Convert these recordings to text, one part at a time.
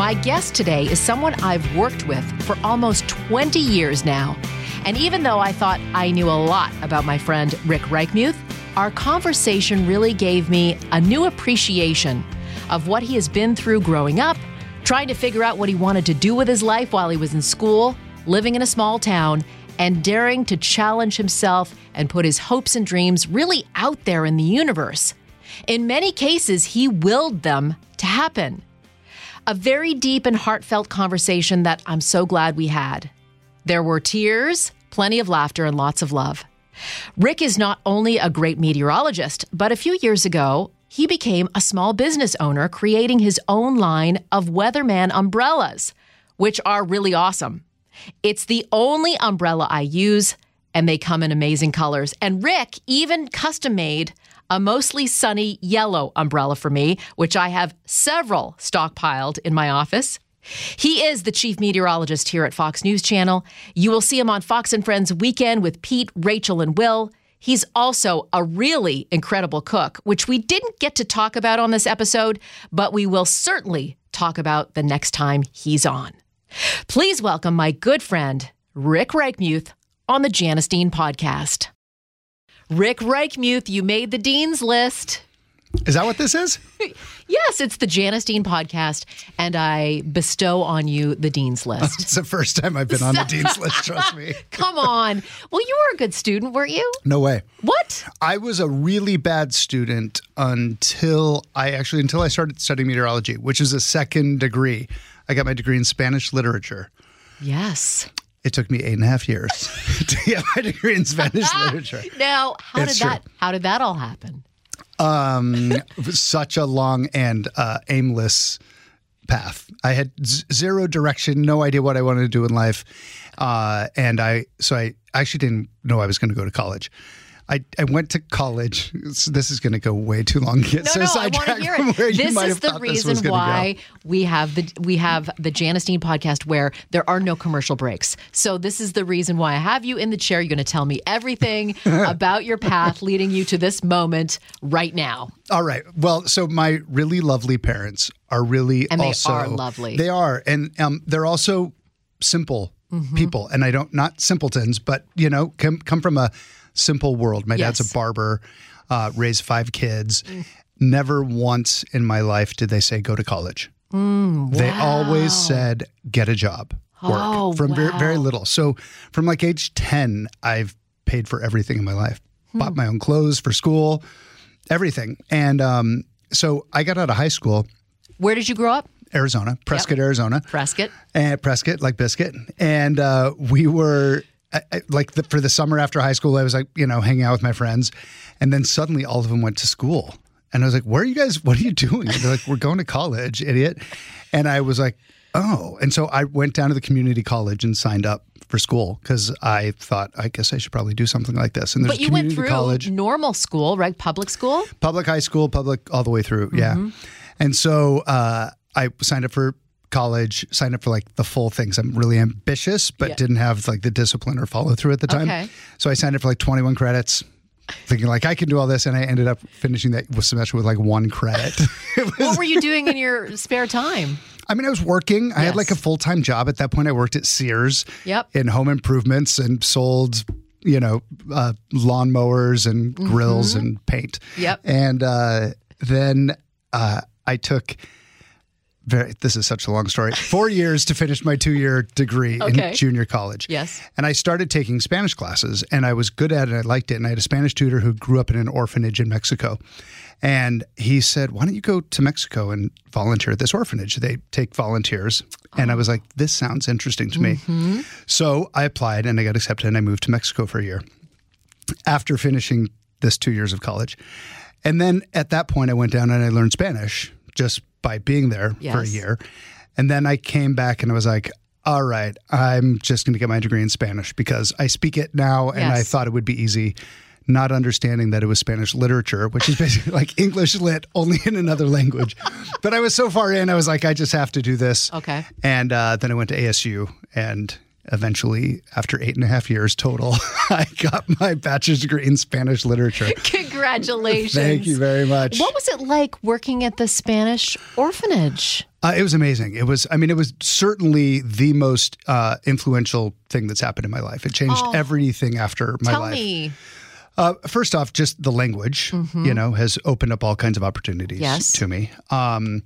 My guest today is someone I've worked with for almost 20 years now. And even though I thought I knew a lot about my friend Rick Reichmuth, our conversation really gave me a new appreciation of what he has been through growing up, trying to figure out what he wanted to do with his life while he was in school, living in a small town, and daring to challenge himself and put his hopes and dreams really out there in the universe. In many cases, he willed them to happen. A very deep and heartfelt conversation that I'm so glad we had. There were tears, plenty of laughter, and lots of love. Rick is not only a great meteorologist, but a few years ago, he became a small business owner, creating his own line of Weatherman umbrellas, which are really awesome. It's the only umbrella I use, and they come in amazing colors. And Rick even custom made a mostly sunny yellow umbrella for me, which I have several stockpiled in my office. He is the chief meteorologist here at Fox News Channel. You will see him on Fox and Friends Weekend with Pete, Rachel, and Will. He's also a really incredible cook, which we didn't get to talk about on this episode, but we will certainly talk about the next time he's on. Please welcome my good friend, Rick Reichmuth, on the Janice Dean podcast. Rick Reichmuth, you made the Dean's list. Is that what this is? Yes, it's the Janice Dean podcast, and I bestow on you the Dean's list. It's the first time I've been on the dean's list. Trust me. Come on. Well, you were a good student, weren't you? No way. What? I was a really bad student until I actually until I started studying meteorology, which is a second degree. I got my degree in Spanish literature. Yes. It took me eight and a half years to get my degree in Spanish literature. Now, how It's did that how did that all happen? Um, such a long and uh, aimless path. I had z- zero direction, no idea what I wanted to do in life, uh, and I so I actually didn't know I was going to go to college. I, I went to college. This is going to go way too long. to Get No, so no, I want to hear it. This is the thought this was reason why go. we have the we have the Janice Dean podcast where there are no commercial breaks. So this is the reason why I have you in the chair. You're going to tell me everything about your path leading you to this moment right now. All right. Well, so my really lovely parents are really And they also are lovely. They are, and um, they're also simple Mm-hmm. people. And I don't not simpletons, but you know, come come from a simple world. My dad's a barber, uh, raised five kids. Mm. Never once in my life did they say go to college. Mm, They always said get a job, work Oh, from very, very little. So from like age ten, I've paid for everything in my life. Hmm. Bought my own clothes for school, everything. And um, so I got out of high school, Where did you grow up? Arizona, Prescott, Arizona, Prescott. and Prescott, like biscuit. And uh, we were I, I- like the, for the summer after high school, I was like, you know, hanging out with my friends, and then suddenly all of them went to school, and I was like, "Where are you guys? What are you doing?" And they're like, "We're going to college, idiot." And I was like, "Oh!" And so I went down to the community college and signed up for school because I thought, I guess I should probably do something like this. And there's But you community went through college, normal school, right? Public school? public high school, public all the way through. Yeah. And so uh, I signed up for college, signed up for like the full things. I'm really ambitious, but Yeah. didn't have like the discipline or follow through at the time. Okay. So I signed up for like 21 credits. Thinking like I can do all this, and I ended up finishing that semester with like one credit. Was- What were you doing in your spare time? I mean, I was working. I had like a full time job at that point. I worked at Sears Yep. in home improvements and sold, you know, uh, lawnmowers and grills and paint. Mm-hmm. Yep. And uh, then uh, I took. Very, this is such a long story. Four years to finish my two year degree Okay. in junior college. Yes. And I started taking Spanish classes and I was good at it. I liked it. And I had a Spanish tutor who grew up in an orphanage in Mexico. And he said, Why don't you go to Mexico and volunteer at this orphanage? They take volunteers. And I was like, This sounds interesting to me. Mm-hmm. So I applied and I got accepted and I moved to Mexico for a year after finishing this two years of college. And then at that point, I went down and I learned Spanish just by being there for a year. And then I came back and I was like, all right, I'm just going to get my degree in Spanish because I speak it now and I thought it would be easy, not understanding that it was Spanish literature, which is basically like English lit, only in another language. but I was so far in, I was like, I just have to do this. Okay. And uh, then I went to ASU and eventually, after eight and a half years total, I got my bachelor's degree in Spanish literature. Congratulations. Thank you very much. What was it like working at the Spanish orphanage? Uh, it was amazing. It was, I mean, it was certainly the most uh, influential thing that's happened in my life. It changed everything after my Oh. Tell life. me. Uh, first off, just the language, you know, has opened up all kinds of opportunities Mm-hmm. Yes. to me. Um,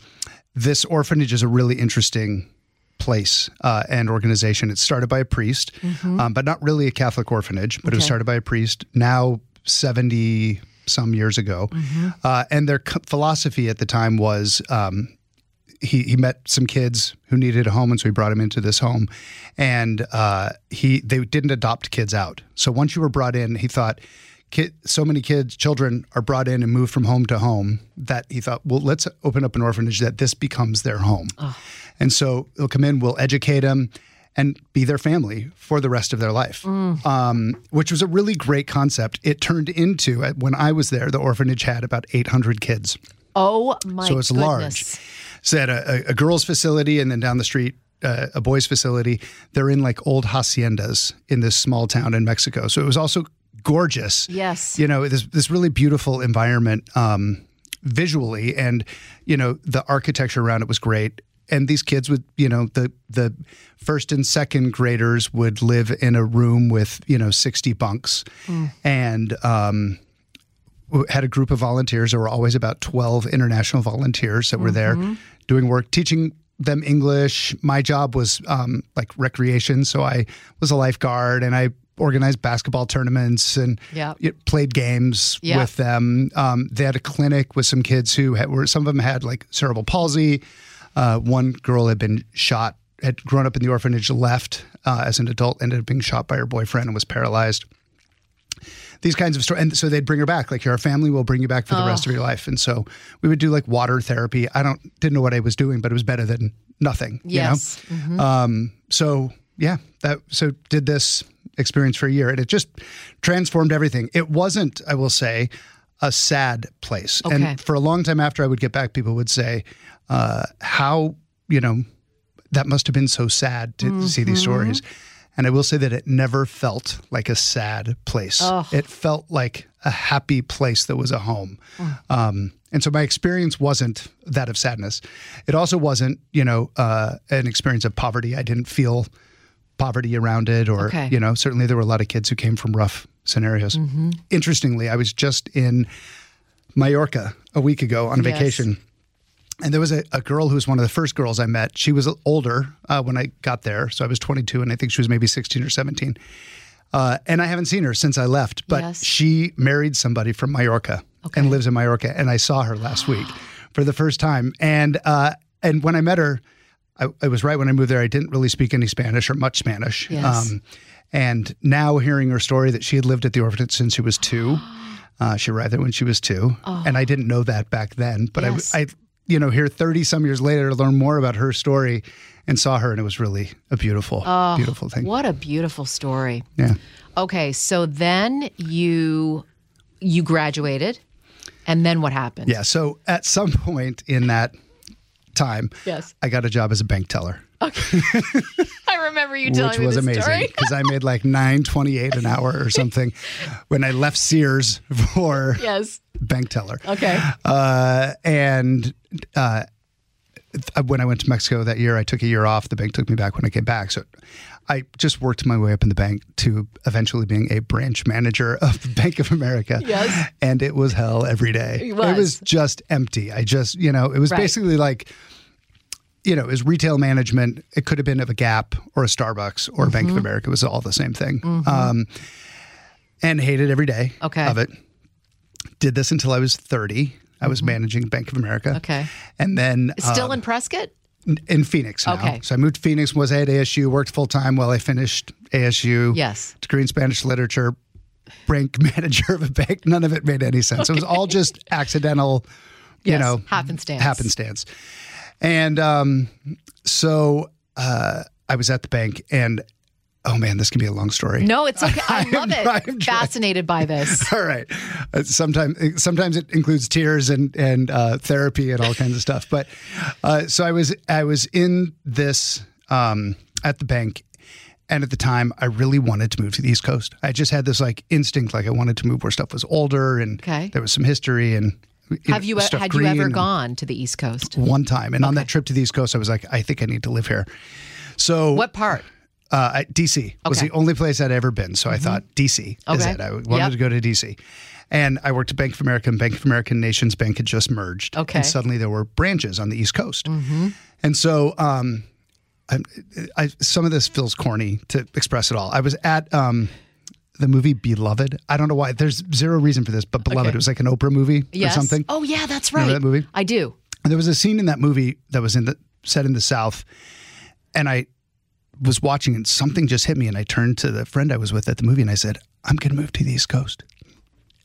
this orphanage is a really interesting place uh, and organization. It's started by a priest, um, but not really a Catholic orphanage, but it was Mm-hmm. Started by a priest now 70 some years ago. Mm-hmm. Uh, and their philosophy at the time was um, he, he met some kids who needed a home, and so he brought him into this home. And uh, he they didn't adopt kids out. So once you were brought in, he thought. Kid, so many kids, children are brought in and moved from home to home that he thought, well, let's open up an orphanage that this becomes their home. And so they'll come in, we'll educate them and be their family for the rest of their life, um, which was a really great concept. It turned into, uh, when I was there, the orphanage had about 800 kids. Oh my So it's goodness. large. So they had a, a, a girls' facility and then down the street, uh, a boys' facility. They're in like old haciendas in this small town in Mexico. So it was also gorgeous. Yes. You know, this, this really beautiful environment um, visually. And, you know, the architecture around it was great. And these kids would, you know, the the first and second graders would live in a room with, you know, 60 bunks. And um, had a group of volunteers. There were always about 12 international volunteers that were there doing work, teaching them English. My job was um, like recreation. So I was a lifeguard and I organized basketball tournaments and Yeah. y- played games Yeah. with them. Um, they had a clinic with some kids who had, were, some of them had like cerebral palsy. Uh, one girl had been shot, had grown up in the orphanage, left uh, as an adult, ended up being shot by her boyfriend and was paralyzed these kinds of stories. And so they'd bring her back, like, your family will bring you back for the rest of your life. And so we would do like water therapy. I don't didn't know what I was doing, but it was better than nothing. Yes. You know? Um, so yeah, that so did this experience for a year and it just transformed everything. It wasn't, I will say, a sad place. Okay. And for a long time after I would get back, people would say, uh, how, you know, that must have been so sad to see these stories. And I will say that it never felt like a sad place. It felt like a happy place that was a home. Um, and so my experience wasn't that of sadness. It also wasn't, you know, uh, an experience of poverty. I didn't feel poverty around it, or, Okay. you know, certainly there were a lot of kids who came from rough scenarios. Interestingly, I was just in Mallorca a week ago on a Yes. vacation. And there was a, a girl who was one of the first girls I met. She was older uh, when I got there. So I was 22, and I think she was maybe 16 or 17. Uh, and I haven't seen her since I left, but Yes. she married somebody from Mallorca and lives in Mallorca. And I saw her last week for the first time. And uh, and when I met her, I, it was right when I moved there. I didn't really speak any Spanish or much Spanish. Um, Yes. and now hearing her story that she had lived at the orphanage since she was two. Uh, she arrived there when she was two, and I didn't know that back then. But Oh. Yes. I, I, you know, here thirty some years later, to learn more about her story, and saw her, and it was really a beautiful, oh, beautiful thing. What a beautiful story. Yeah. Okay, so then you you graduated, and then what happened? Yeah. So at some point in that time, Yes. I got a job as a bank teller, I remember you telling which me was this amazing story. because I made like nine twenty eight an hour or something when I left Sears for Yes. bank teller. Okay. Uh, and uh, when I went to Mexico that year, I took a year off. The bank took me back when I came back. So I just worked my way up in the bank to eventually being a branch manager of the Bank of America. Yes. And it was hell every day. It was. just empty. I just, you know, it was Right. basically like, you know, it was retail management. It could have been of a Gap or a Starbucks or Bank Mm-hmm. of America. It was all the same thing. Um, and hated every day Okay. of it. Did this until I was 30. I was managing Bank of America. Mm-hmm. Okay. And then Still um, in Prescott? in Phoenix now. Okay. So I moved to Phoenix, was at ASU, worked full time while I finished ASU. Yes. Degree in Spanish literature, bank manager of a bank. None of it made any sense. It was all just accidental, you Yes, know, happenstance. happenstance. And um, so uh, I was at the bank and oh man, this can be a long story. No, it's okay. I I'm- love it. I'm. Fascinated by this. All right. Uh, sometimes, sometimes it includes tears and and uh, therapy and all kinds of stuff. But uh, so I was I was in this um, at the bank, and at the time I really wanted to move to the East Coast. I just had this like instinct, like I wanted to move where stuff was older and Okay. there was some history and. Have you had you ever gone to the East Coast? one time? And on that trip to the East Coast, I was like, I think I need to live here. So What part? uh, DC was Okay. the only place I'd ever been. So I thought DC is it. I wanted Yep. to go to DC. And I worked at Bank of America, and Bank of America NationsBank had just merged. Okay. And suddenly there were branches on the East Coast. And so um, I, I, some of this feels corny to express it all. I was at um, the movie Beloved. I don't know why. There's zero reason for this, but Beloved. Okay. It was like an Oprah movie Yes. or something. Oh yeah, that's right. Remember that movie? I do. And there was a scene in that movie that was in the set in the South, and I was watching and something just hit me, and I turned to the friend I was with at the movie and I said, "I'm going to move to the East Coast."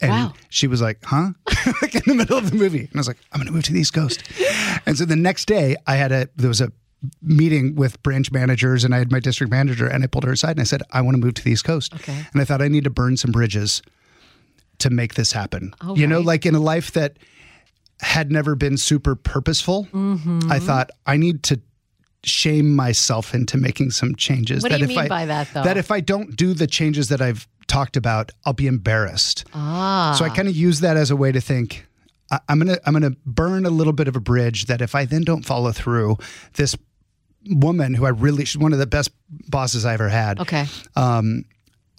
And Wow. she was like, "Huh?" like in the middle of the movie, and I was like, "I'm going to move to the East Coast." and so the next day, I had a there was a meeting with branch managers, and I had my district manager, and I pulled her aside and I said, "I want to move to the East Coast." Okay. And I thought I need to burn some bridges to make this happen. Oh, you know, like in a life that had never been super purposeful, Mm-hmm. I thought I need to shame myself into making some changes. What do you if mean I, by that, though? That if I don't do the changes that I've talked about, I'll be embarrassed. Ah. So I kind of use that as a way to think. I'm gonna I'm gonna burn a little bit of a bridge that if I then don't follow through, this woman who I really she's one of the best bosses I ever had. Okay. Um,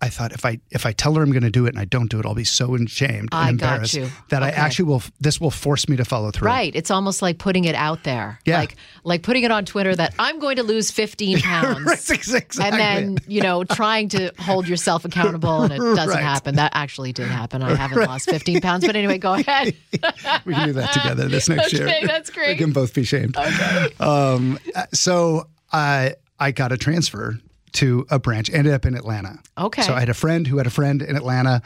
I thought if I if I tell her I'm going to do it and I don't do it, I'll be so ashamed and I embarrassed that I actually will. This will force me to follow through. Right. It's almost like putting it out there. Yeah. Like like putting it on Twitter that I'm going to lose 15 pounds. Right, exactly. And then, you know, trying to hold yourself accountable and it doesn't Right. happen. That actually did happen. I haven't lost 15 pounds. But anyway, go ahead. we can do that together this next year. Okay, that's great. We can both be shamed. Okay. Um, uh, so I I got a transfer to a branch. Ended up in Atlanta. Okay. So I had a friend who had a friend in Atlanta,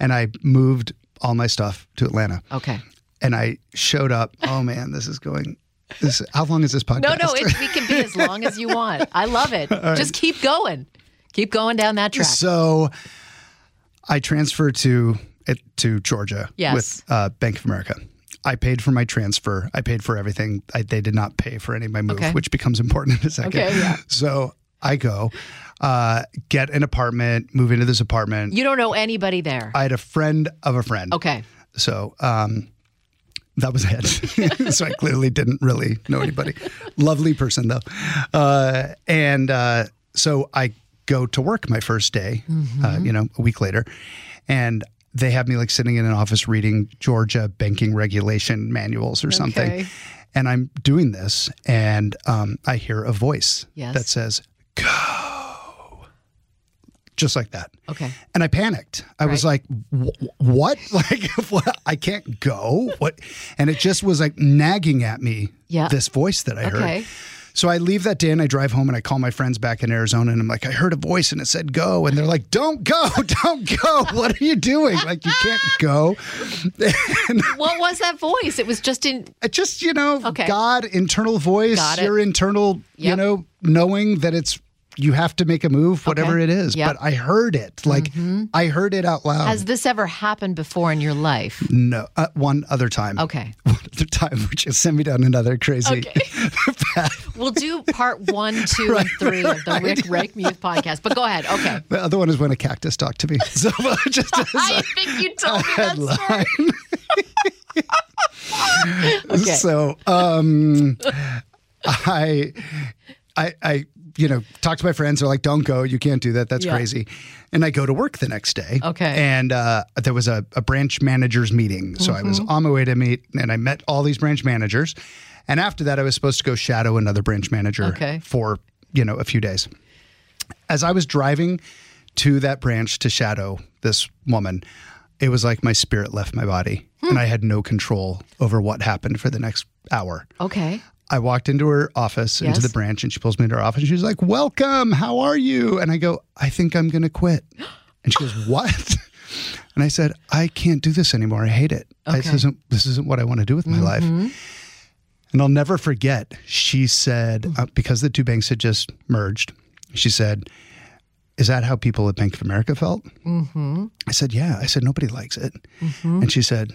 and I moved all my stuff to Atlanta. Okay. And I showed up. Oh man, this is going. This how long is this podcast? No, no, it, we can be as long as you want. I love it. Just keep going. Keep going down that track. So I transferred to it to Georgia Yes. with uh, Bank of America. I paid for my transfer. I paid for everything. I, they did not pay for any of my move, Okay. which becomes important in a second. Okay, yeah. So I go, uh, get an apartment, move into this apartment. You don't know anybody there. I had a friend of a friend. Okay. So um, that was it. so I clearly didn't really know anybody. Lovely person though. Uh, and uh, so I go to work my first day, uh, you know, a week later, and they have me like sitting in an office reading Georgia banking regulation manuals or something. Okay. And I'm doing this, and um, I hear a voice Yes. that says, just like that. Okay. And I panicked. I was like, "Wh- "What? Like, what? I can't go? What?" And it just was like nagging at me. Yeah. This voice that I Okay. heard. So I leave that day and I drive home and I call my friends back in Arizona and I'm like, I heard a voice and it said go. And they're like, don't go, don't go. What are you doing? Like, you can't go. And What was that voice? It was just in. it just, you know, Okay. God, internal voice, your internal, you know, knowing that it's, you have to make a move, whatever Okay. it is. Yep. But I heard it. Like, I heard it out loud. Has this ever happened before in your life? no, uh, one other time. Okay. One other time, which is send me down another crazy Okay. path. We'll do part one, two, and three of the Rick Reichmuth podcast. But go ahead. Okay. The other one is when a cactus talked to me. So uh, just I a think you told me that story. headline. Okay. So um, I, I, I, you know, talk to my friends. They're like, "Don't go. You can't do that. That's Yeah. crazy." And I go to work the next day. Okay. And uh, there was a, a branch managers meeting, so I was Mm-hmm. on my way to meet, and I met all these branch managers. And after that, I was supposed to go shadow another branch manager Okay. for you know a few days. As I was driving to that branch to shadow this woman, it was like my spirit left my body and I had no control over what happened for the next hour. Okay. I walked into her office, into the branch, and she pulls me into her office. And she's like, Welcome. How are you? And I go, I think I'm going to quit. And she goes, What? And I said, I can't do this anymore. I hate it. I- This, isn't, this isn't what I want to do with my life. And I'll never forget, she said, uh, because the two banks had just merged, she said, Is that how people at Bank of America felt? Mm-hmm. I said, Yeah. I said, Nobody likes it. And she said,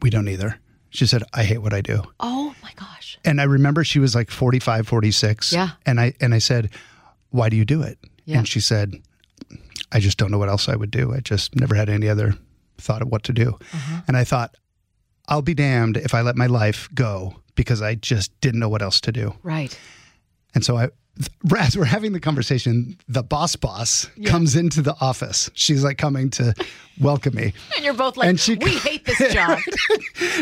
We don't either. She said, I hate what I do. Oh my gosh. And I remember she was like 45, 46. Yeah. And I and I said, "Why do you do it?" Yeah. And she said, "I just don't know what else I would do. I just never had any other thought of what to do." Uh-huh. And I thought, "I'll be damned if I let my life go because I just didn't know what else to do." Right. And so I as we're having the conversation, the boss boss comes into the office. She's like coming to welcome me. And you're both like, And she- we hate this job.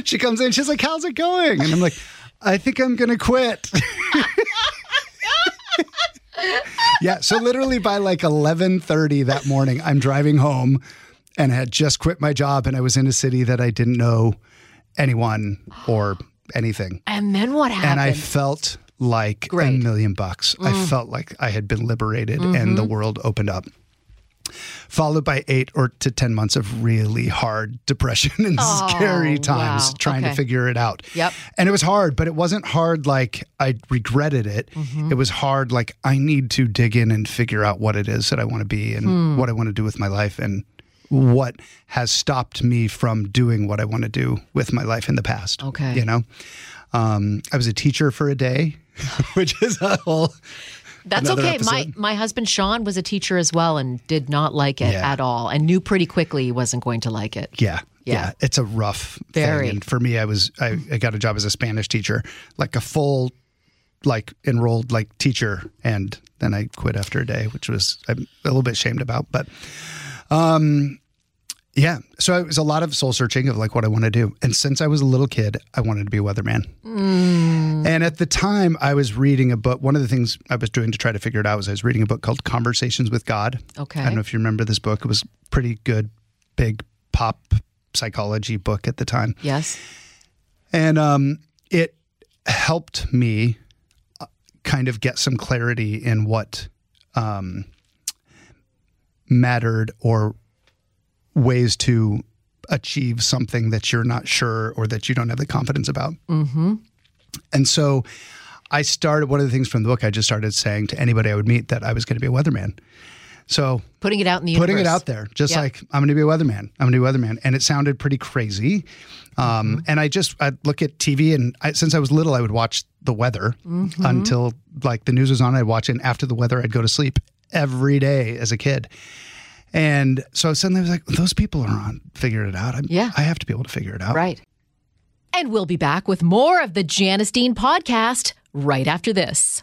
She comes in, she's like, "How's it going?" And I'm like, "I think I'm going to quit." yeah, so literally by like 11:30 that morning, I'm driving home and had just quit my job and I was in a city that I didn't know anyone or anything. and then what happened? And I felt like Great. Mm. a million bucks. I felt like I had been liberated and the Mm-hmm. world opened up. Followed by eight or to 10 months of really hard depression and scary times Oh, wow. trying to figure it out. Yep. And it was hard, but it wasn't hard like I regretted it. Mm-hmm. It was hard like I need to dig in and figure out what it is that I want to be and Hmm. what I want to do with my life and what has stopped me from doing what I want to do with my life in the past. Okay. You know? Um, I was a teacher for a day, which is a whole. That's okay. My episode. my husband Sean was a teacher as well and did not like it Yeah. at all and knew pretty quickly he wasn't going to like it. Yeah. Yeah. Yeah. It's a rough Very. thing. And for me, I was, I, I got a job as a Spanish teacher, like a full, like enrolled like teacher. And then I quit after a day, which was I'm a little bit ashamed about, but, um, yeah. So it was a lot of soul searching of like what I want to do. And since I was a little kid, I wanted to be a weatherman. And at the time, I was reading a book. One of the things I was doing to try to figure it out was I was reading a book called Conversations with God. Okay. I don't know if you remember this book. It was pretty good, big pop psychology book at the time. Yes. And um, it helped me uh, kind of get some clarity in what um, mattered or ways to achieve something that you're not sure or that you don't have the confidence about. Mm-hmm. And so I started, one of the things from the book, I just started saying to anybody I would meet that I was going to be a weatherman. So Putting it out in the putting it out there, just like I'm going to be a weatherman. I'm going to be a weatherman, and it sounded pretty crazy. Um, And I just I look at TV, and I, since I was little, I would watch the weather until like the news was on. I'd watch it, and after the weather, I'd go to sleep every day as a kid. And so suddenly I was like, those people are on figured it out. I'm, Yeah. I have to be able to figure it out. Right. And we'll be back with more of the Janice Dean podcast right after this.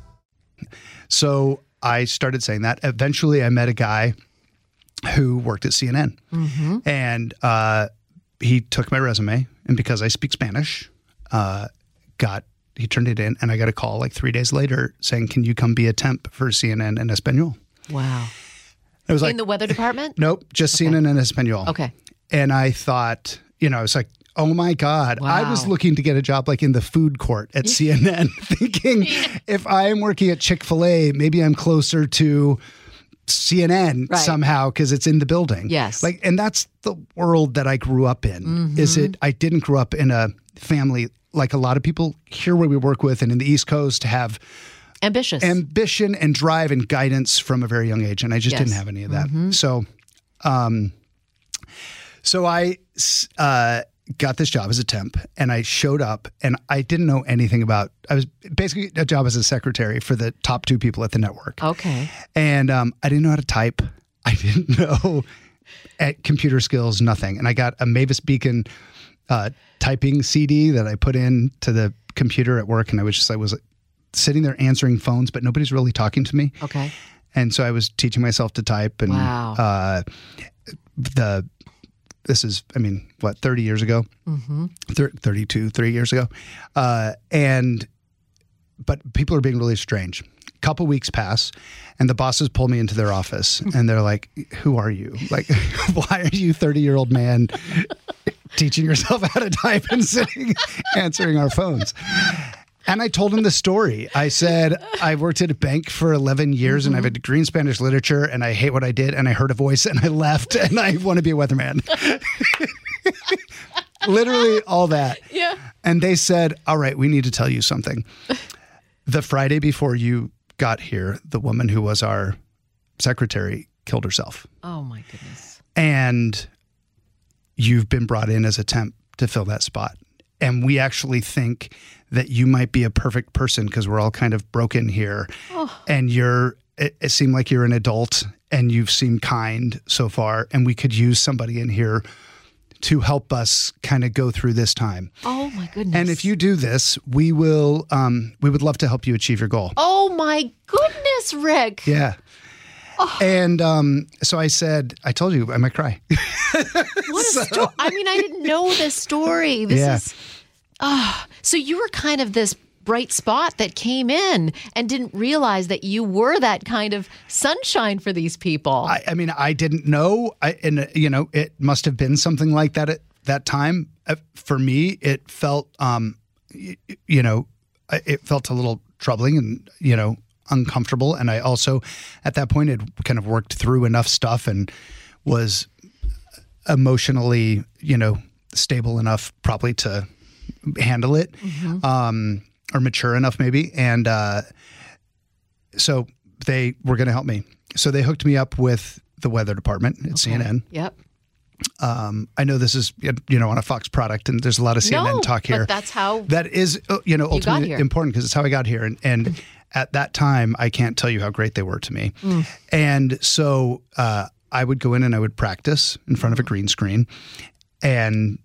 So I started saying that. Eventually, I met a guy who worked at CNN, and uh, he took my resume, and because I speak Spanish, uh, got he turned it in, and I got a call like three days later saying, "Can you come be a temp for CNN in Espanol?" Wow. I was like, in the weather department? "Nope, just CNN in Espanol." Okay. and I thought, you know, I was like, oh my God. I was looking to get a job like in the food court at CNN, thinking if I am working at Chick fil A, maybe I'm closer to CNN Right. somehow because it's in the building. Yes. Mm-hmm. Like, and that's the world that I grew up in. Is it, I didn't grow up in a family like a lot of people here where we work with and in the East Coast have Ambitious. ambition and drive and guidance from a very young age, and I just Yes. Mm-hmm. didn't have any of that. So, um, so I, uh, got this job as a temp, and I showed up, and I didn't know anything about. I was basically a job as a secretary for the top two people at the network, okay. and um, I didn't know how to type. I didn't know at computer skills, nothing. And I got a Mavis Beacon uh, typing CD that I put in to the computer at work, and I was just I was sitting there answering phones, but nobody's really talking to me. Okay. And so I was teaching myself to type, and Wow. uh, the this is I mean what thirty years ago, mm-hmm. 32, three years ago, uh, and but people are being really strange. Couple weeks pass, and the bosses pull me into their office, and they're like, "Who are you? Like, why are you thirty year old man teaching yourself how to type and sitting answering our phones?" And I told him the story. I said, I worked at a bank for 11 years and I have a mm-hmm. degree in Spanish literature and I hate what I did and I heard a voice and I left and I want to be a weatherman. Literally all that. Yeah. And they said, All right, we need to tell you something. The Friday before you got here, the woman who was our secretary killed herself. Oh my goodness. And you've been brought in as a temp to fill that spot. And we actually think that you might be a perfect person because we're all kind of broken here. And you're, it, it seemed like you're an adult and you've seemed kind so far. And we could use somebody in here to help us kind of go through this time. Oh my goodness. And if you do this, we will, um, we would love to help you achieve your goal. Oh my goodness, Rick. Yeah. And um, so I said, I told you I might cry. What a story. I mean, I didn't know this story. This Yeah. is ah. so you were kind of this bright spot that came in and didn't realize that you were that kind of sunshine for these people. I, I mean, I didn't know. I, and, uh, you know, it must have been something like that at that time. Uh, For me, it felt, um, y- y- you know, it felt a little troubling and, you know, uncomfortable. And I also, at that point, had kind of worked through enough stuff and was emotionally, you know, stable enough probably to handle it, um, or mature enough maybe. And uh, so they were going to help me. So they hooked me up with the weather department at CNN. yep. Um, I know this is you know on a Fox product, and there's a lot of CNN No, talk but here. that's how that is uh, you know ultimately here. important because it's how I got here, and and at that time I can't tell you how great they were to me, Mm. and so uh, I would go in and I would practice in front of a green screen, and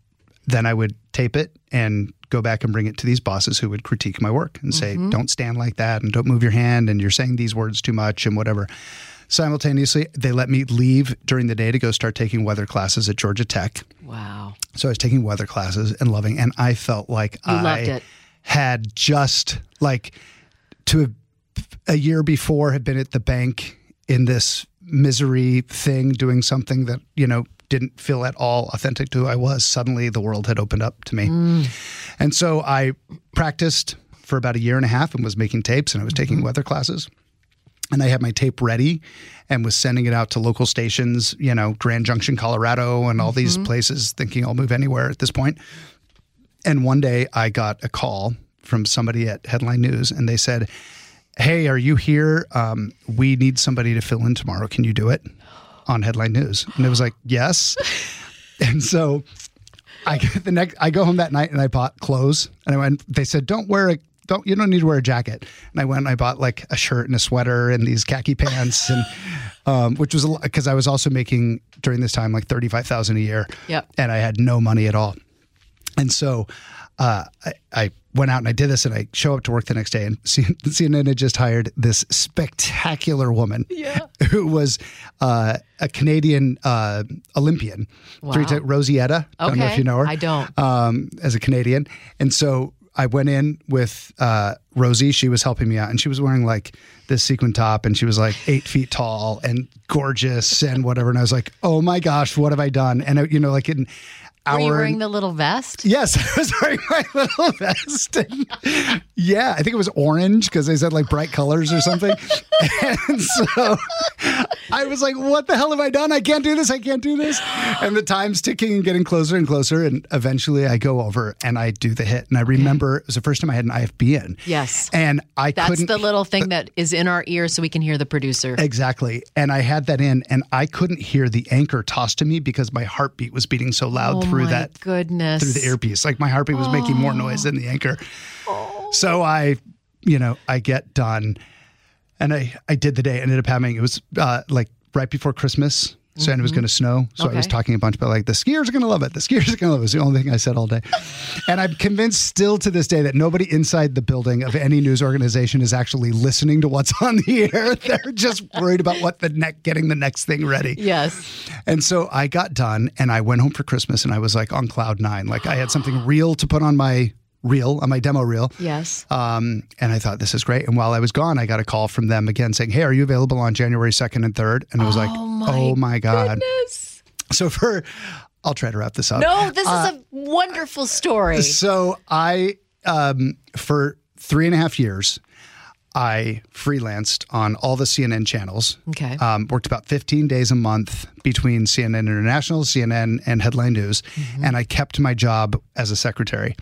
then I would tape it and go back and bring it to these bosses who would critique my work and say, Mm-hmm. "Don't stand like that, and don't move your hand, and you're saying these words too much, and whatever." Simultaneously, they let me leave during the day to go start taking weather classes at Georgia Tech. Wow. So I was taking weather classes and loving, and I felt like You I had just like to a year before had been at the bank in this misery thing, doing something that you know didn't feel at all authentic to who I was. Suddenly, the world had opened up to me, mm. and so I practiced for about a year and a half and was making tapes, and I was mm-hmm. taking weather classes and I had my tape ready and was sending it out to local stations, you know, Grand Junction, Colorado, and all these mm-hmm. places, thinking I'll move anywhere at this point. And one day I got a call from somebody at Headline News, and they said, Hey, are you here? Um, we need somebody to fill in tomorrow. Can you do it on Headline News? And it was like, Yes. and so I the next I go home that night and I bought clothes and I went they said don't wear a don't you don't need to wear a jacket and I went and I bought like a shirt and a sweater and these khaki pants and um, which was a because I was also making during this time like thirty five thousand a year Yep. and I had no money at all and so uh, I, I went out and I did this, and I show up to work the next day, and CNN had just hired this spectacular woman who was uh, a Canadian uh, Olympian, three Wow. ti- Rosietta. Don't know if you know her. I don't. Um, as a Canadian, and so I went in with uh, Rosie. She was helping me out, and she was wearing like this sequin top, and she was like eight feet tall and gorgeous and whatever. And I was like, oh my gosh, what have I done? And I, you know, like in Were you wearing the little vest? Yes, I was wearing my little vest. And yeah, I think it was orange because they said like bright colors or something. and so I was like, what the hell have I done? I can't do this. I can't do this. And the time's ticking and getting closer and closer. And eventually I go over and I do the hit. And I remember it was the first time I had an IFB in. Yes. And I That's couldn't. the little thing that is in our ear so we can hear the producer. Exactly. And I had that in and I couldn't hear the anchor tossed to me because my heartbeat was beating so loud oh through my that goodness. through the earpiece. Like my heartbeat was making more oh. noise than the anchor. Oh. So I, you know, I get done and I, I did the day. Ended up having, it was uh, like right before Christmas. So and it was going to snow. So I was talking a bunch about like the skiers are going to love it. The skiers are going to love it. It's the only thing I said all day. and I'm convinced still to this day that nobody inside the building of any news organization is actually listening to what's on the air. They're just worried about what the neck getting the next thing ready. Yes. And so I got done and I went home for Christmas and I was like on cloud nine. Like I had something real to put on my reel, on my demo reel. Yes. Um, and I thought, this is great. And while I was gone, I got a call from them again saying, Hey, are you available on January 2nd and 3rd? And I was like, Oh my God. Goodness. So for, I'll try to wrap this up. No, this is a wonderful story. So I, um, for three and a half years, I freelanced on all the CNN channels. Okay. Um, worked about 15 days a month between CNN International, CNN, and Headline News. Mm-hmm. And I kept my job as a secretary.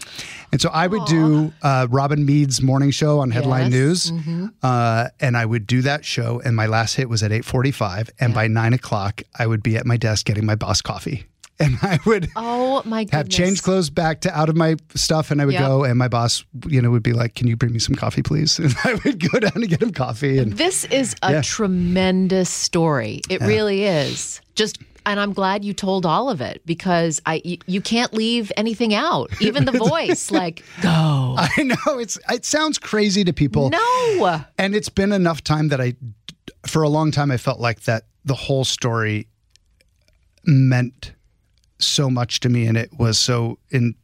And so I would do uh, Robin Meade's morning show on Headline Yes. Mm-hmm. News. Uh, and I would do that show. And my last hit was at 845. And by nine o'clock, I would be at my desk getting my boss coffee. And I would oh my goodness. have changed clothes back to out of my stuff and I would Yep. go and my boss, you know, would be like, Can you bring me some coffee, please? And I would go down and get him coffee and This is a Yeah. tremendous story. It really is. Just and I'm glad you told all of it because I you, you can't leave anything out. Even the voice like go. I know it's it sounds crazy to people. No. And it's been enough time that I for a long time I felt like that the whole story meant so much to me and it was so in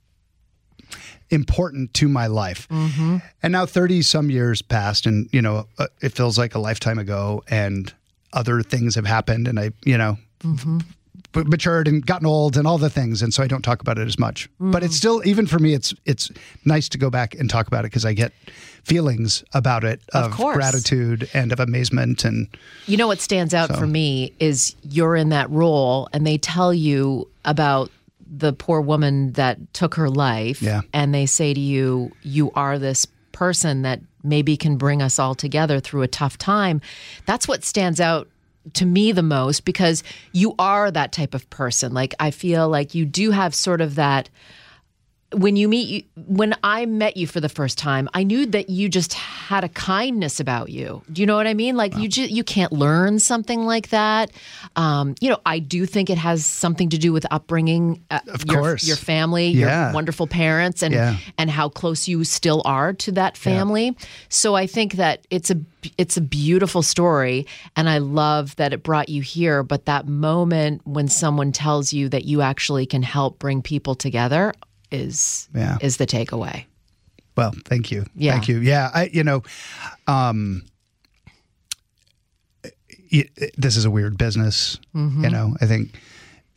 important to my life. Mm-hmm. And now 30 some years passed and you know uh, it feels like a lifetime ago and other things have happened and I, you know, mm-hmm. b- matured and gotten old and all the things and so I don't talk about it as much. But it's mm. still even for me it's it's nice to go back and talk about it because I get feelings about it of, course. gratitude and of amazement and You know what stands out for me is you're in that role and they tell you about the poor woman that took her life Yeah. and they say to you you are this person that maybe can bring us all together through a tough time. That's what stands out to me the most because you are that type of person. Like I feel like you do have sort of that when you meet you when I met you for the first time, I knew that you just had a kindness about you. Do you know what I mean? Like you just you can't learn something like that. Um, you know, I do think it has something to do with upbringing. Uh, of your, course. your family, Yeah. your wonderful parents, and Yeah. and how close you still are to that family. So I think that it's a it's a beautiful story, and I love that it brought you here. But that moment when someone tells you that you actually can help bring people together is Yeah. is the takeaway. Well, thank you. Yeah. Thank you. Yeah, I you know, um y- this is a weird business. Mm-hmm. You know, I think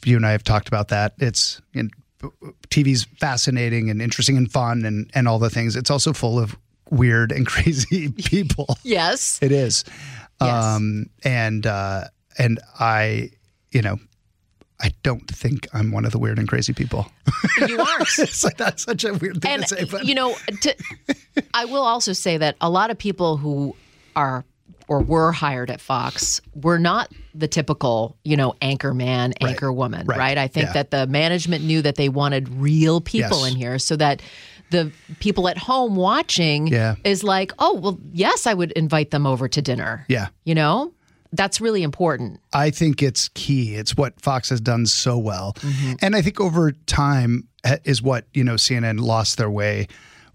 you and I have talked about that. It's TV's fascinating and interesting and fun and and all the things. It's also full of weird and crazy people. Yes. It is. Yes. Um and uh and I, you know, I don't think I'm one of the weird and crazy people. You aren't. it's like that's such a weird thing and to say, but you know, to, I will also say that a lot of people who are or were hired at Fox were not the typical, you know, anchor man, anchor woman, right? Right. I think Yeah. that the management knew that they wanted real people Yes. in here so that the people at home watching Yeah. is like, oh, well, yes, I would invite them over to dinner. yeah. You know? That's really important. I think it's key. It's what Fox has done so well. Mm-hmm. And I think over time is what, you know, CNN lost their way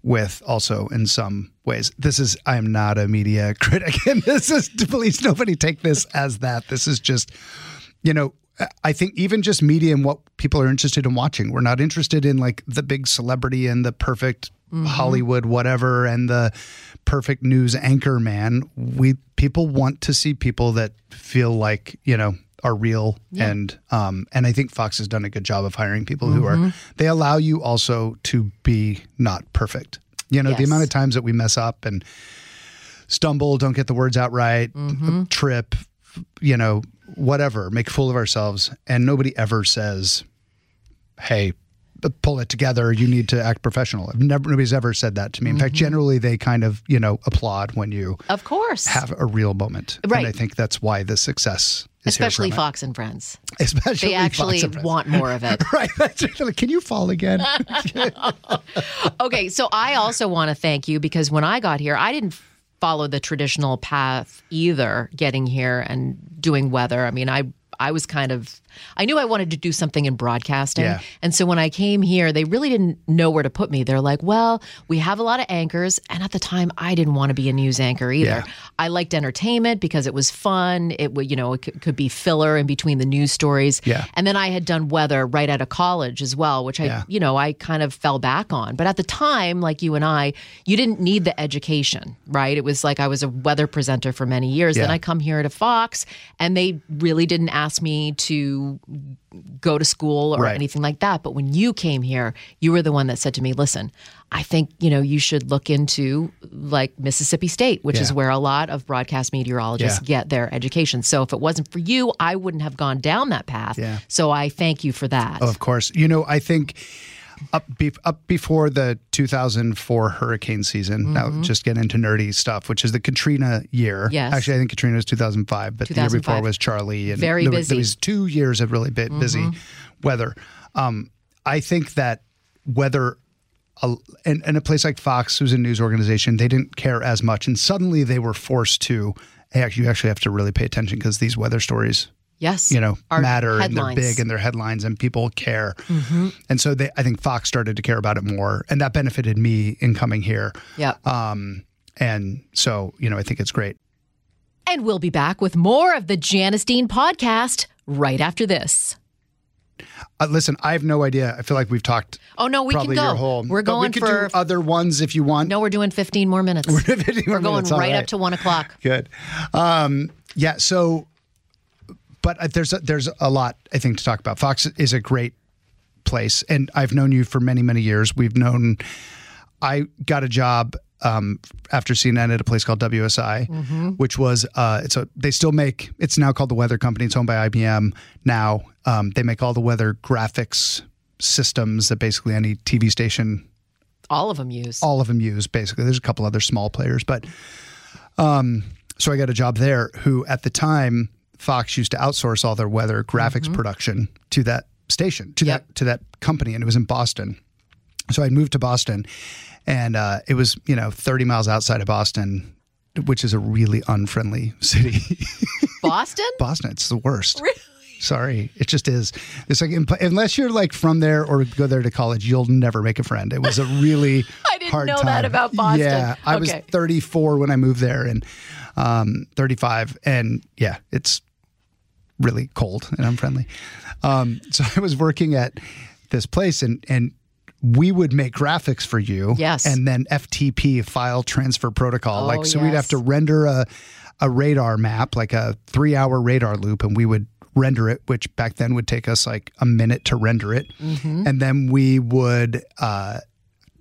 with also in some ways. This is, I am not a media critic. And this is, please, nobody take this as that. This is just, you know, I think even just media and what people are interested in watching. We're not interested in like the big celebrity and the perfect Hollywood whatever and the perfect news anchor man. We people want to see people that feel like, you know, are real and um and I think Fox has done a good job of hiring people who are they allow you also to be not perfect. You know, the amount of times that we mess up and stumble, don't get the words out right, trip, you know, whatever, make a fool of ourselves. And nobody ever says, hey, pull it together. You need to act professional. Never, nobody's ever said that to me. In fact, mm-hmm. generally they kind of, you know, applaud when you Of course. have a real moment. Right. And I think that's why the success is here Especially. Fox and Friends. Especially They Fox actually and Friends. want more of it. Right. Can you fall again? Okay, so I also want to thank you because when I got here, I didn't follow the traditional path either getting here and doing weather. I mean, I I was kind of I knew I wanted to do something in broadcasting. Yeah. And so when I came here, they really didn't know where to put me. They're like, "Well, we have a lot of anchors." And at the time, I didn't want to be a news anchor either. Yeah. I liked entertainment because it was fun. It would, you know, it could, could be filler in between the news stories. Yeah. And then I had done weather right out of college as well, which I, Yeah. you know, I kind of fell back on. But at the time, like you and I, you didn't need the education, right? It was like I was a weather presenter for many years. Then I come here to Fox, and they really didn't ask me to go to school or Right. anything like that. But when you came here, you were the one that said to me, listen, I think, you know, you should look into like Mississippi State, which is where a lot of broadcast meteorologists Yeah. get their education. So if it wasn't for you, I wouldn't have gone down that path. Yeah. So I thank you for that. Of course. You know, I think up be, up before the 2004 hurricane season. Now, just get into nerdy stuff, which is the Katrina year. Mm-hmm. Yes. Actually, I think Katrina was 2005, but the year before was Charley. And Very there, busy. Mm-hmm. There was two years of really bit busy weather. Um, I think that weather. uh, And, and a place like Fox, who's a news organization, they didn't care as much, and suddenly they were forced to. Hey, you actually have to really pay attention because these weather stories yes. you know Our matter and they're big and they're headlines and people care and so they i think fox started to care about it more and that benefited me in coming here Yep. um and so you know i think it's great and we'll be back with more of the Janice Dean podcast right after this. uh, listen i have no idea i feel like we've talked Oh, no, we can go. whole We're going we for. do other ones if you want no, we're doing 15 more minutes. We're 15 more We're going minutes, right, right. up to one o'clock. good um yeah so but there's a, there's a lot i think to talk about fox is a great place and i've known you for many many years we've known i got a job um, after cnn at a place called wsi Mm-hmm. which was uh, it's a they still make it's now called the weather company it's owned by ibm now um, they make all the weather graphics systems that basically any tv station All of them use. all of them use basically. There's a couple other small players, but um, so I got a job there. Who at the time Fox used to outsource all their weather graphics production to that station, to Yep. that to that company, and it was in Boston. So I moved to Boston, and uh, it was you know 30 miles outside of Boston, which is a really unfriendly city. Boston? Boston, it's the worst. Really? Sorry, it just is. It's like imp- unless you're like from there or go there to college, you'll never make a friend. It was a really I didn't hard know time. that about Boston. Yeah, I was 34 when I moved there, and um, 35, and yeah, it's really cold and unfriendly. Um, so I was working at this place, and and we would make graphics for you, Yes. and then FTP file transfer protocol. Oh, like so, we'd have to render a a radar map, like a three hour radar loop, and we would render it, which back then would take us like a minute to render it. Mm-hmm. And then we would uh,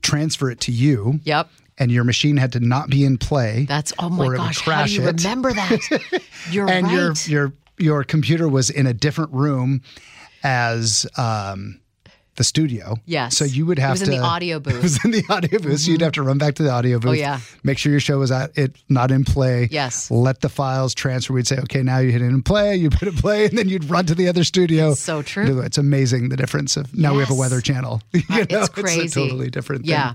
transfer it to you. Yep. And your machine had to not be in play. That's, oh or my gosh, how crash do you it. remember that? You're and right. your your your computer was in a different room as um, the studio. Yes. So you would It have was to. in the audio It was in the audio booth. So you'd have to run back to the audio booth. Oh, yeah. Make sure your show was at it not in play. Yes. Let the files transfer. We'd say, okay, now you hit it in play. You put it play, and then you'd run to the other studio. It's so true. It's amazing the difference of now we have a weather channel. You Uh, know, it's crazy. a totally different thing. Yeah.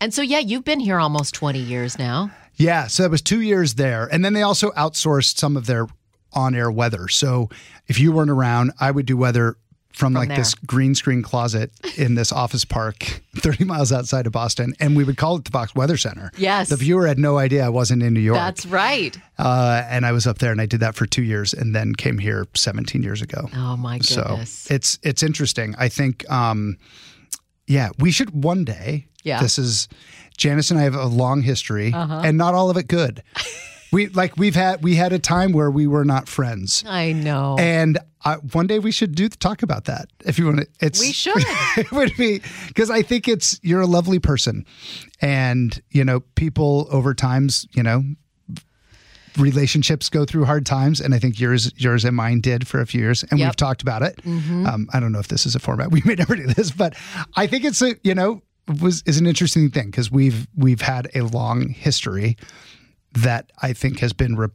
And so, yeah, you've been here almost 20 years now. Yeah, so that was two years there. And then they also outsourced some of their on air weather. So if you weren't around, I would do weather from, like this green screen closet in this office park 30 miles outside of Boston. And we would call it the Fox Weather Center. Yes. The viewer had no idea I wasn't in New York. That's right. uh, and I was up there and I did that for two years and then came here 17 years ago. Oh, my So goodness. it's it's interesting. I think, um, yeah, we should one day. Yeah. Uh-huh. This is Janice and I have a long history, and not all of it good. We like we've had we had a time where we were not friends, I know. and I, one day we should do talk about that if you want to. It's We should. it would be because I think it's you're a lovely person, and you know people over times you know relationships go through hard times and i think yours yours and mine did for a few years and Yep. we've talked about it um, i don't know if this is a format we may never do this but i think it's a you know was is an interesting thing because we've we've had a long history that i think has been re-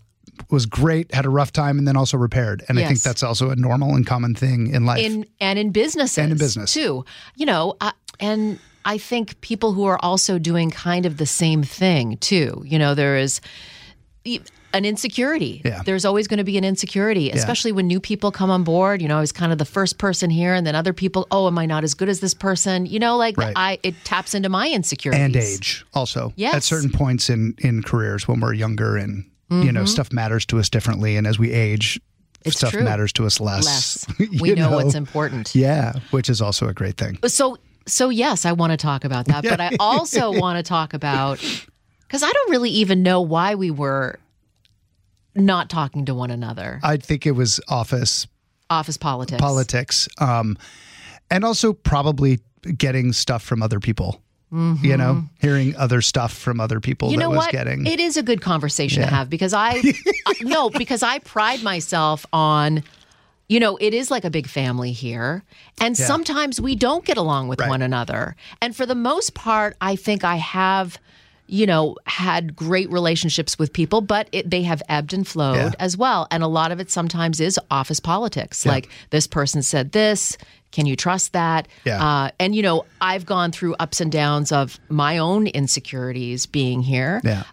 was great had a rough time and then also repaired and i think that's also a normal and common thing in life in and in businesses And in business. too. You know, uh, and I think people who are also doing kind of the same thing too. You know, there is. An insecurity. Yeah. There's always going to be an insecurity, especially when new people come on board. You know, I was kind of the first person here, and then other people, oh, am I not as good as this person? You know, like Right. I, it taps into my insecurities. and age also Yes. at certain points in in careers when we're younger and you know stuff matters to us differently and as we age Mm-hmm. It's stuff true. matters to us less, Less. We know, what's important. yeah which is also a great thing So, so yes, I want to talk about that, but I also want to talk about because I don't really even know why we were not talking to one another. i think it was office Office politics. politics um and also probably getting stuff from other people you know hearing other stuff from other people Mm-hmm. You that know was what? getting It is a good conversation to have because I I- no because I pride myself on. You know, it is like a big family here. And sometimes we don't get along with Right. one another. And for the most part, I think I have, you know, had great relationships with people, but it, they have ebbed and flowed Yeah. as well. And a lot of it sometimes is office politics. Like this person said this. Can you trust that? Yeah. Uh, and, you know, I've gone through ups and downs of my own insecurities being here yeah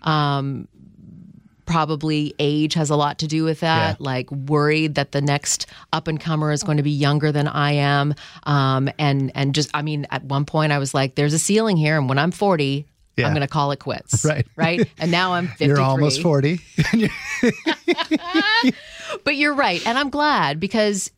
probably age has a lot to do with that. Yeah. Like worried that the next up and comer is going to be younger than I am, um, and and just I mean, at one point I was like, "There's a ceiling here," and when I'm 40. Yeah. I'm going to call it quits. Right. Right. And now I'm 53. you're almost 40 But you're right. And I'm glad because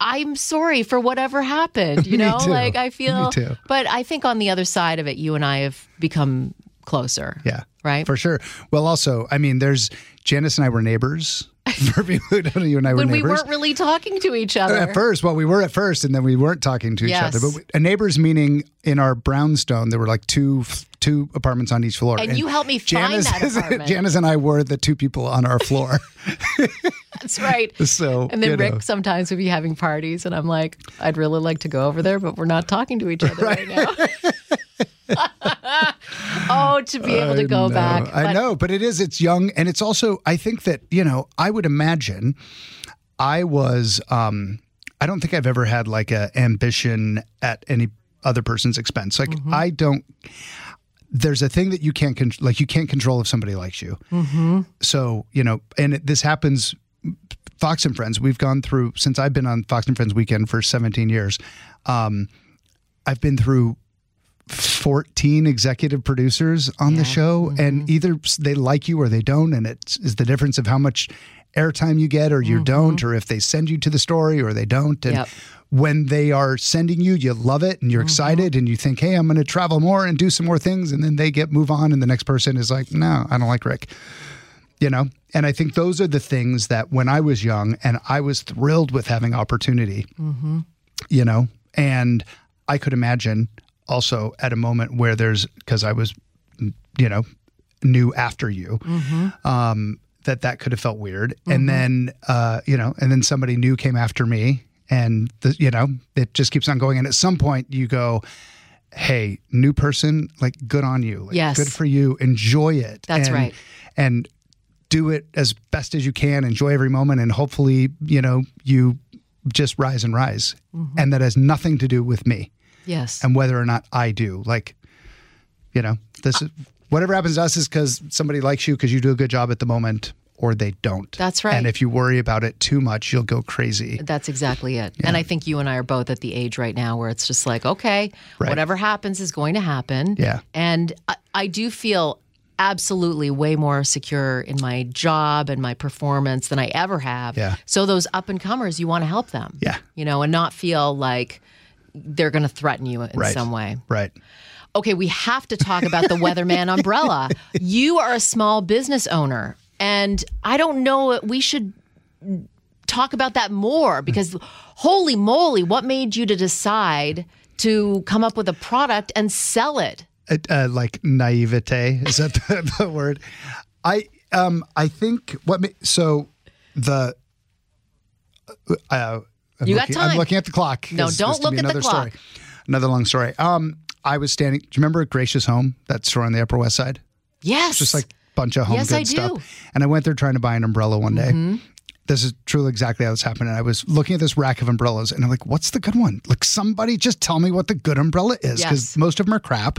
I'm sorry for whatever happened. You know, like I Me feel. too. But I think on the other side of it, you and I have become closer. Yeah. Right. For sure. Well, also, I mean, there's Janice and I were neighbors. For people who don't know, you and I were when we weren't really talking to each other. At first, well, we were at first, and then we weren't talking to each Yes. other. But we, a neighbors meaning in our brownstone, there were like two two apartments on each floor. And you helped me find that apartment. Janice and I were the two people on our floor. That's right. so, And then Rick know. sometimes would be having parties, and I'm like, I'd really like to go over there, but we're not talking to each other right, now. oh, to be able to go back. I But know, but it is. It's young, and it's also. I think that you know. I would imagine. I was. um I don't think I've ever had like a ambition at any other person's expense. Like Mm-hmm. I don't. There's a thing that you can't con- like. You can't control if somebody likes you. Mm-hmm. So you know, and it, this happens. Fox and Friends. We've gone through since I've been on Fox and Friends weekend for 17 years. Um, I've been through 14 executive producers on the show, Mm-hmm. and either they like you or they don't, and it is the difference of how much airtime you get or you don't, or if they send you to the story or they don't. And Mm-hmm. Yep. when they are sending you, you love it and you're Mm-hmm. excited and you think, hey, I'm going to travel more and do some more things, and then they get move on, and the next person is like, no, I don't like Rick you know and i think those are the things that when i was young and i was thrilled with having opportunity you know and i could imagine also at a moment where there's because i was you know new after you um that that could have felt weird. And then uh you know and then somebody new came after me and the, you know it just keeps on going. And at some point you go hey new person like good on you. Like, Yes. good for you. Enjoy it. That's And- right. and do it as best as you can. Enjoy every moment. And hopefully you know you just rise and rise. Mm-hmm. and that has nothing to do with me yes. and whether or not i do like you know this is whatever happens to us is because somebody likes you because you do a good job at the moment or they don't That's right. and if you worry about it too much you'll go crazy That's exactly it. And I think you and I are both at the age right now where it's just like, okay, Right. whatever happens is going to happen. Yeah. And I, I do feel absolutely way more secure in my job and my performance than I ever have. Yeah. So those up and comers, you want to help them. Yeah. You know, and not feel like they're going to threaten you in Right. some way. right Okay, we have to talk about the Weatherman umbrella. You are a small business owner, and I don't know, we should talk about that more because holy moly, what made you to decide to come up with a product and sell it? uh, uh, like naivete is that the, the word i um i think what so the uh I'm You got looking, I'm time. looking at the clock. No, don't look at the another clock. Story. Another long story. Um, I was standing. Do you remember Gracious Home, that store on the Upper West Side? Yes. It's just like a bunch of home Yes, good I do. Mm-hmm. stuff. And I went there trying to buy an umbrella one day. This is truly exactly how this happened. And I was looking at this rack of umbrellas and I'm like, what's the good one? Like somebody just tell me what the good umbrella is. Because Yes. most of them are crap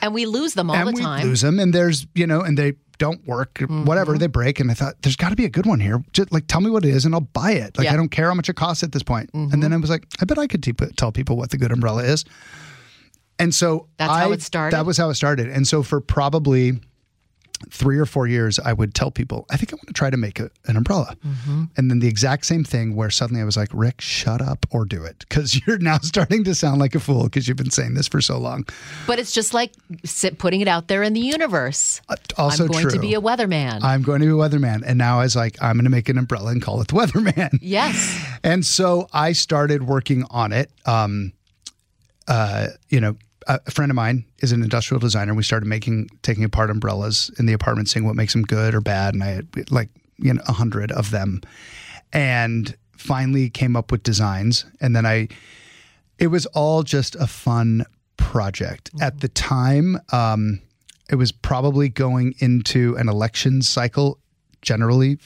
and we lose them all and the time. we lose them and there's you know and they don't work, mm-hmm. whatever, they break. And I thought, there's got to be a good one here. Just like, tell me what it is and I'll buy it. Like, Yeah. I don't care how much it costs at this point. And mm-hmm. then I was like, I bet I could te- tell people what the good umbrella is. And so That's how it started? That was how it started. And so for probably three or four years, I would tell people, I think I want to try to make a, an umbrella. Mm-hmm. And then the exact same thing where suddenly I was like, Rick, shut up or do it. Because you're now starting to sound like a fool because you've been saying this for so long. But it's just like sit, putting it out there in the universe. Uh, also I'm going true. to be a weatherman. I'm going to be a weatherman. And now I was like, I'm going to make an umbrella and call it the weatherman. yes. And so I started working on it. Um, uh, you know, a friend of mine is an industrial designer. We started making, taking apart umbrellas in the apartment, seeing what makes them good or bad. And I had like, you know, a hundred of them and finally came up with designs. And then I, it was all just a fun project. At the time, um, it was probably going into an election cycle generally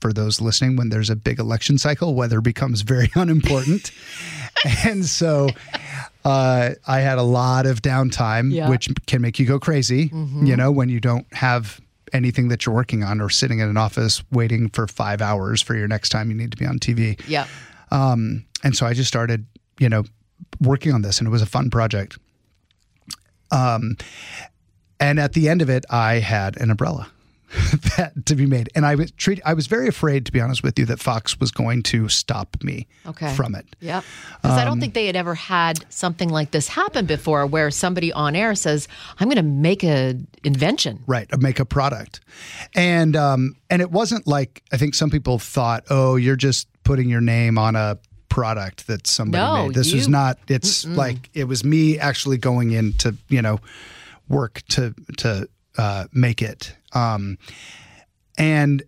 for those listening when there's a big election cycle weather becomes very unimportant and so uh, i had a lot of downtime Yeah. which can make you go crazy you know when you don't have anything that you're working on or sitting in an office waiting for five hours for your next time you need to be on tv Yep. um, and so I just started, you know, working on this, and it was a fun project. Um, and at the end of it, I had an umbrella that to be made, and I was treat. I was very afraid, to be honest with you, that Fox was going to stop me Okay. from it. Yep. Because I don't Um, think they had ever had something like this happen before where somebody on air says, I'm going to make a invention. right A make a product and um and it wasn't like i think some people thought oh you're just putting your name on a product that somebody No, made this was not it's like it was me actually going in to you know work to to uh make it um and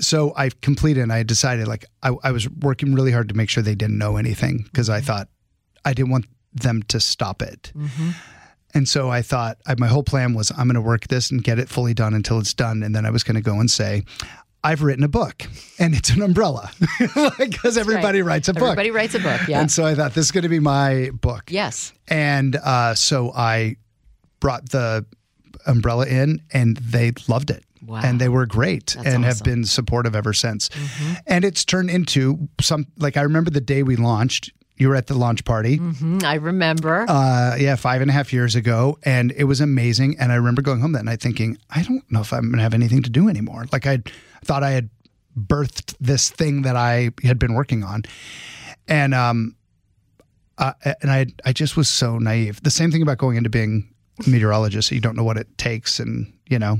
so I completed and I decided like I, I was working really hard to make sure they didn't know anything because I thought I didn't want them to stop it. And so I thought I, my whole plan was I'm going to work this and get it fully done until it's done. And then I was going to go and say, I've written a book and it's an umbrella because everybody Right. writes a book. Everybody writes a book. Yeah. And so I thought this is going to be my book. yes. And uh, so I brought the umbrella in and they loved it. Wow. And they were great That's and have awesome. Mm-hmm. been supportive ever since. And it's turned into some, like I remember the day we launched, you were at the launch party. Mhm, I remember. Uh, yeah, five and a half years ago, and it was amazing. And I remember going home that night thinking, I don't know if I'm going to have anything to do anymore. Like I thought I had birthed this thing that I had been working on, and um, uh, and I I just was so naive. The same thing about going into being meteorologist. You don't know what it takes, and you know,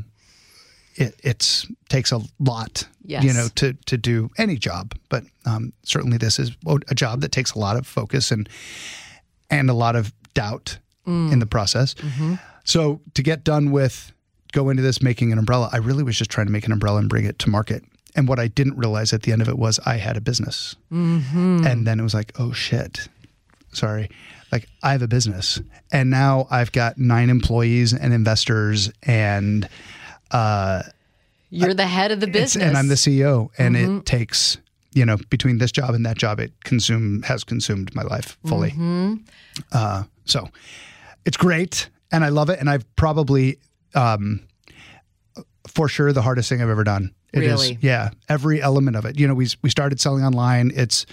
it it's takes a lot. Yes. You know, to to do any job, but um, certainly this is a job that takes a lot of focus and and a lot of doubt mm. in the process. Mm-hmm. So to get done with go into this making an umbrella, I really was just trying to make an umbrella and bring it to market. And what I didn't realize at the end of it was I had a business. Mm-hmm. And then it was like, oh shit, sorry. Like I have a business. And now I've got nine employees and investors and uh, You're the head of the business. and I'm the CEO. And Mm-hmm. it takes, you know, between this job and that job, it consume has consumed my life fully. Mm-hmm. Uh, so it's great, and I love it. And I've probably, um, for sure, the hardest thing I've ever done. It is, Really? yeah. Every element of it. You know, we we started selling online. It's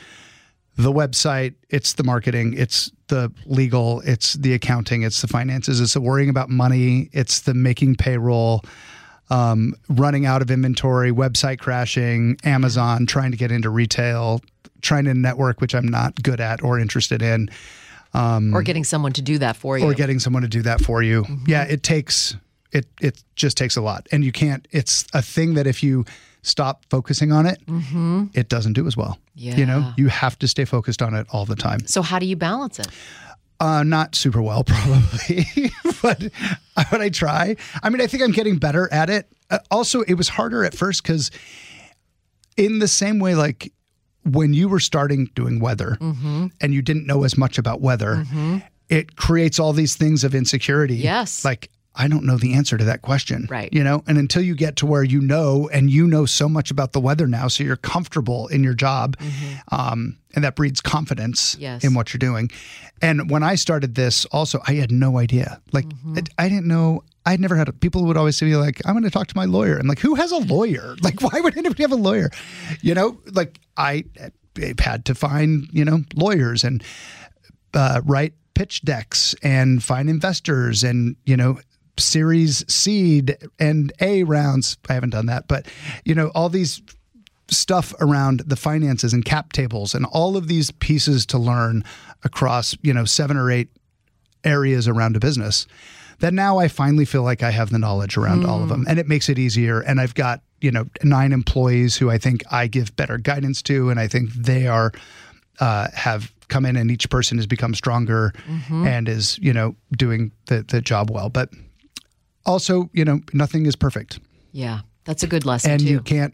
the website, it's the marketing, it's the legal, it's the accounting, it's the finances, it's the worrying about money, it's the making payroll, um, running out of inventory, website crashing, Amazon, trying to get into retail, trying to network, which I'm not good at or interested in, or getting someone to do that for you. or getting someone to do that for you. Yeah, it takes it it just takes a lot, and you can't. It's a thing that if you stop focusing on it, it doesn't do as well. You know, you have to stay focused on it all the time. so how do you balance it? Uh, not super well, probably, but but I try. I mean, I think I'm getting better at it. Uh, also, it was harder at first because, in the same way, like when you were starting doing weather and you didn't know as much about weather, it creates all these things of insecurity. Yes. like I don't know the answer to that question. Right. You know, and until you get to where you know and you know so much about the weather now, so you're comfortable in your job, um, and that breeds confidence Yes. in what you're doing. And when I started this, also, I had no idea. Like, it, I didn't know. I'd never had. A, people would always say, like, I'm going to talk to my lawyer. I'm like, who has a lawyer? Like, why would anybody have a lawyer? You know, like I had to find, you know, lawyers and uh, write pitch decks and find investors and you know series seed and a rounds. I haven't done that but you know all these stuff around the finances and cap tables and all of these pieces to learn across you know seven or eight areas around a business that now I finally feel like I have the knowledge around all of them. And it makes it easier. And I've got you know nine employees who I think I give better guidance to. And I think they are uh, have come in and each person has become stronger and is you know doing the the job well. But also you know nothing is perfect Yeah. That's a good lesson and too. you can't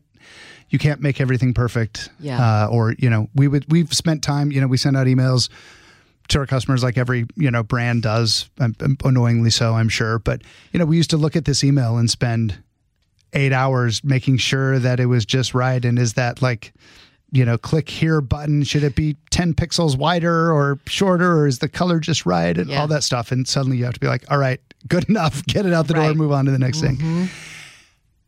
you can't make everything perfect. Yeah. Uh, or you know, we would we've spent time. You know, we send out emails to our customers like every you know brand does, um, um, annoyingly so, I'm sure. But you know, we used to look at this email and spend eight hours making sure that it was just right. And is that like you know, click here button. Should it be 10 pixels wider or shorter, or is the color just right? And Yeah. all that stuff. And suddenly you have to be like, all right, good enough. Get it out the door, Right. move on to the next thing.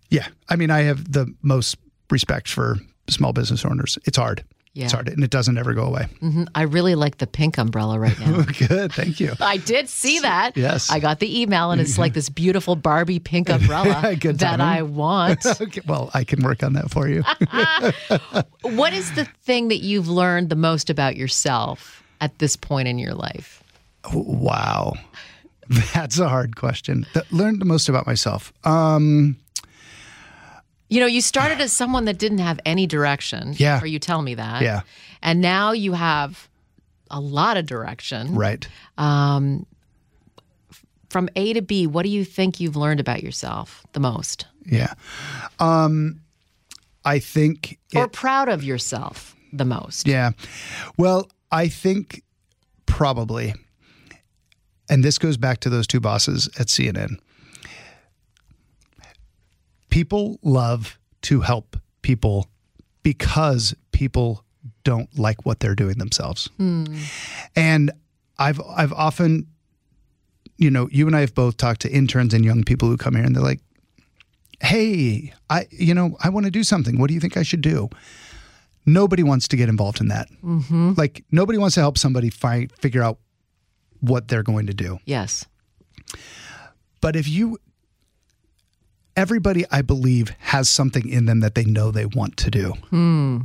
Yeah. I mean, I have the most respect for small business owners. It's hard. Yeah. It's hard and it doesn't ever go away. Mhm. I really like the pink umbrella right now. Good. Thank you. I did see that. Yes. I got the email and it's like this beautiful Barbie pink umbrella that. I want. Okay. Well, I can work on that for you. what is the thing that you've learned the most about yourself at this point in your life? wow. That's a hard question. That learned the most about myself. Um, You know, you started as someone that didn't have any direction. Yeah. Or you tell me that. Yeah. And now you have a lot of direction. right. Um, from A to B, what do you think you've learned about yourself the most? Yeah. Um, I think or proud of yourself the most? Yeah. Well, I think probably, and this goes back to those two bosses at CNN. People love to help people because people don't like what they're doing themselves. Hmm. And I've I've often you know, you and I have both talked to interns and young people who come here and they're like, "Hey, I you know, I want to do something. What do you think I should do?" Nobody wants to get involved in that. Mm-hmm. Like nobody wants to help somebody find figure out what they're going to do. Yes. But if you, everybody, I believe, has something in them that they know they want to do. Hmm.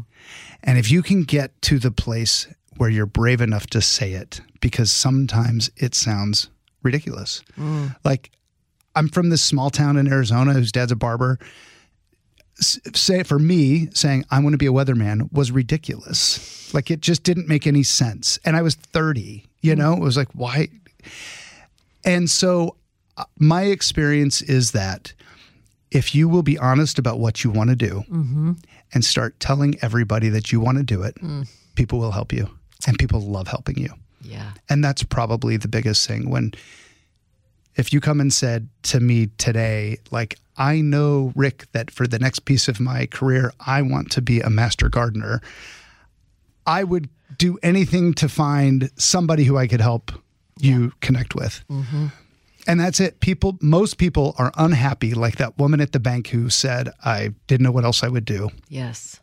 And if you can get to the place where you're brave enough to say it, because sometimes it sounds ridiculous. Hmm. Like, I'm from this small town in Arizona whose dad's a barber. S- Say for me, saying I want to be a weatherman was ridiculous. Like it just didn't make any sense. And I was 30, you mm. know, it was like, why? And so uh, my experience is that if you will be honest about what you want to do mm-hmm. and start telling everybody that you want to do it, mm. people will help you and people love helping you. Yeah. And that's probably the biggest thing when if you come and said to me today like I know Rick that for the next piece of my career I want to be a master gardener, I would do anything to find somebody who I could help you connect with. Mm-hmm. And that's it. People, most people are unhappy, like that woman at the bank who said, I didn't know what else I would do. Yes.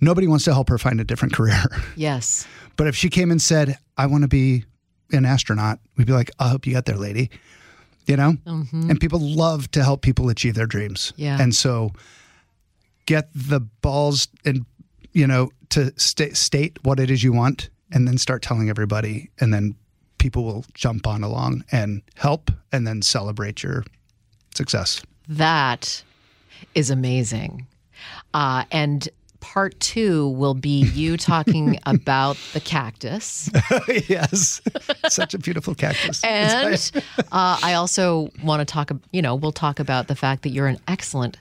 Nobody wants to help her find a different career. Yes. But if she came and said, I want to be an astronaut, we'd be like, I hope you get there, lady. You know? Mm-hmm. And people love to help people achieve their dreams. Yeah. And so get the balls and, you know, to sta- state what it is you want and then start telling everybody. And then people will jump on along and help and then celebrate your success. That is amazing. Uh, and part two will be you talking about the cactus. yes. Such a beautiful cactus. And uh, I also want to talk, you know, we'll talk about the fact that you're an excellent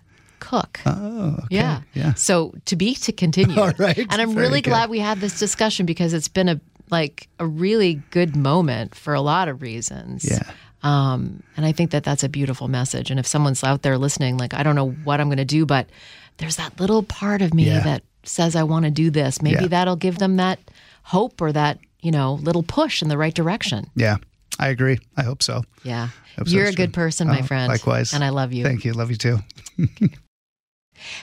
cook. oh, okay. Yeah. Yeah. So to be to continue. All right. And I'm Very really good. glad we had this discussion because it's been a like a really good moment for a lot of reasons. Yeah. Um, and I think that that's a beautiful message. And if someone's out there listening, like, I don't know what I'm going to do, but there's that little part of me Yeah. that says I want to do this. Maybe Yeah. that'll give them that hope or that, you know, little push in the right direction. Yeah, I agree. I hope so. Yeah. Hope You're a Jen. good person, my Oh, friend. Likewise. And I love you. Thank you. Love you too.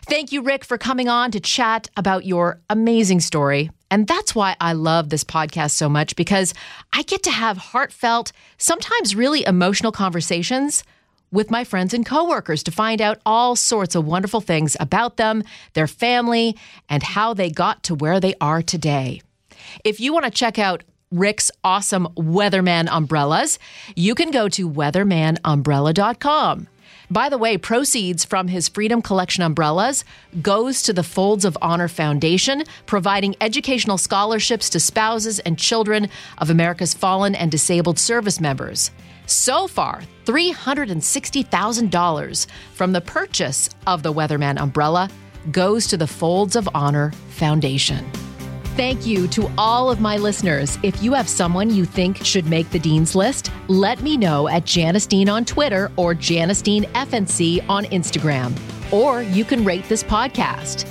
Thank you, Rick, for coming on to chat about your amazing story. And that's why I love this podcast so much because I get to have heartfelt, sometimes really emotional conversations with my friends and coworkers to find out all sorts of wonderful things about them, their family, and how they got to where they are today. If you want to check out Rick's awesome Weatherman umbrellas, you can go to weathermanumbrella.com. By the way, proceeds from his Freedom Collection umbrellas goes to the Folds of Honor Foundation, providing educational scholarships to spouses and children of America's fallen and disabled service members. So far, $360,000 from the purchase of the Weatherman umbrella goes to the Folds of Honor Foundation. Thank you to all of my listeners. If you have someone you think should make the Dean's List, let me know at Janice Dean on Twitter or Janice Dean FNC on Instagram. Or you can rate this podcast.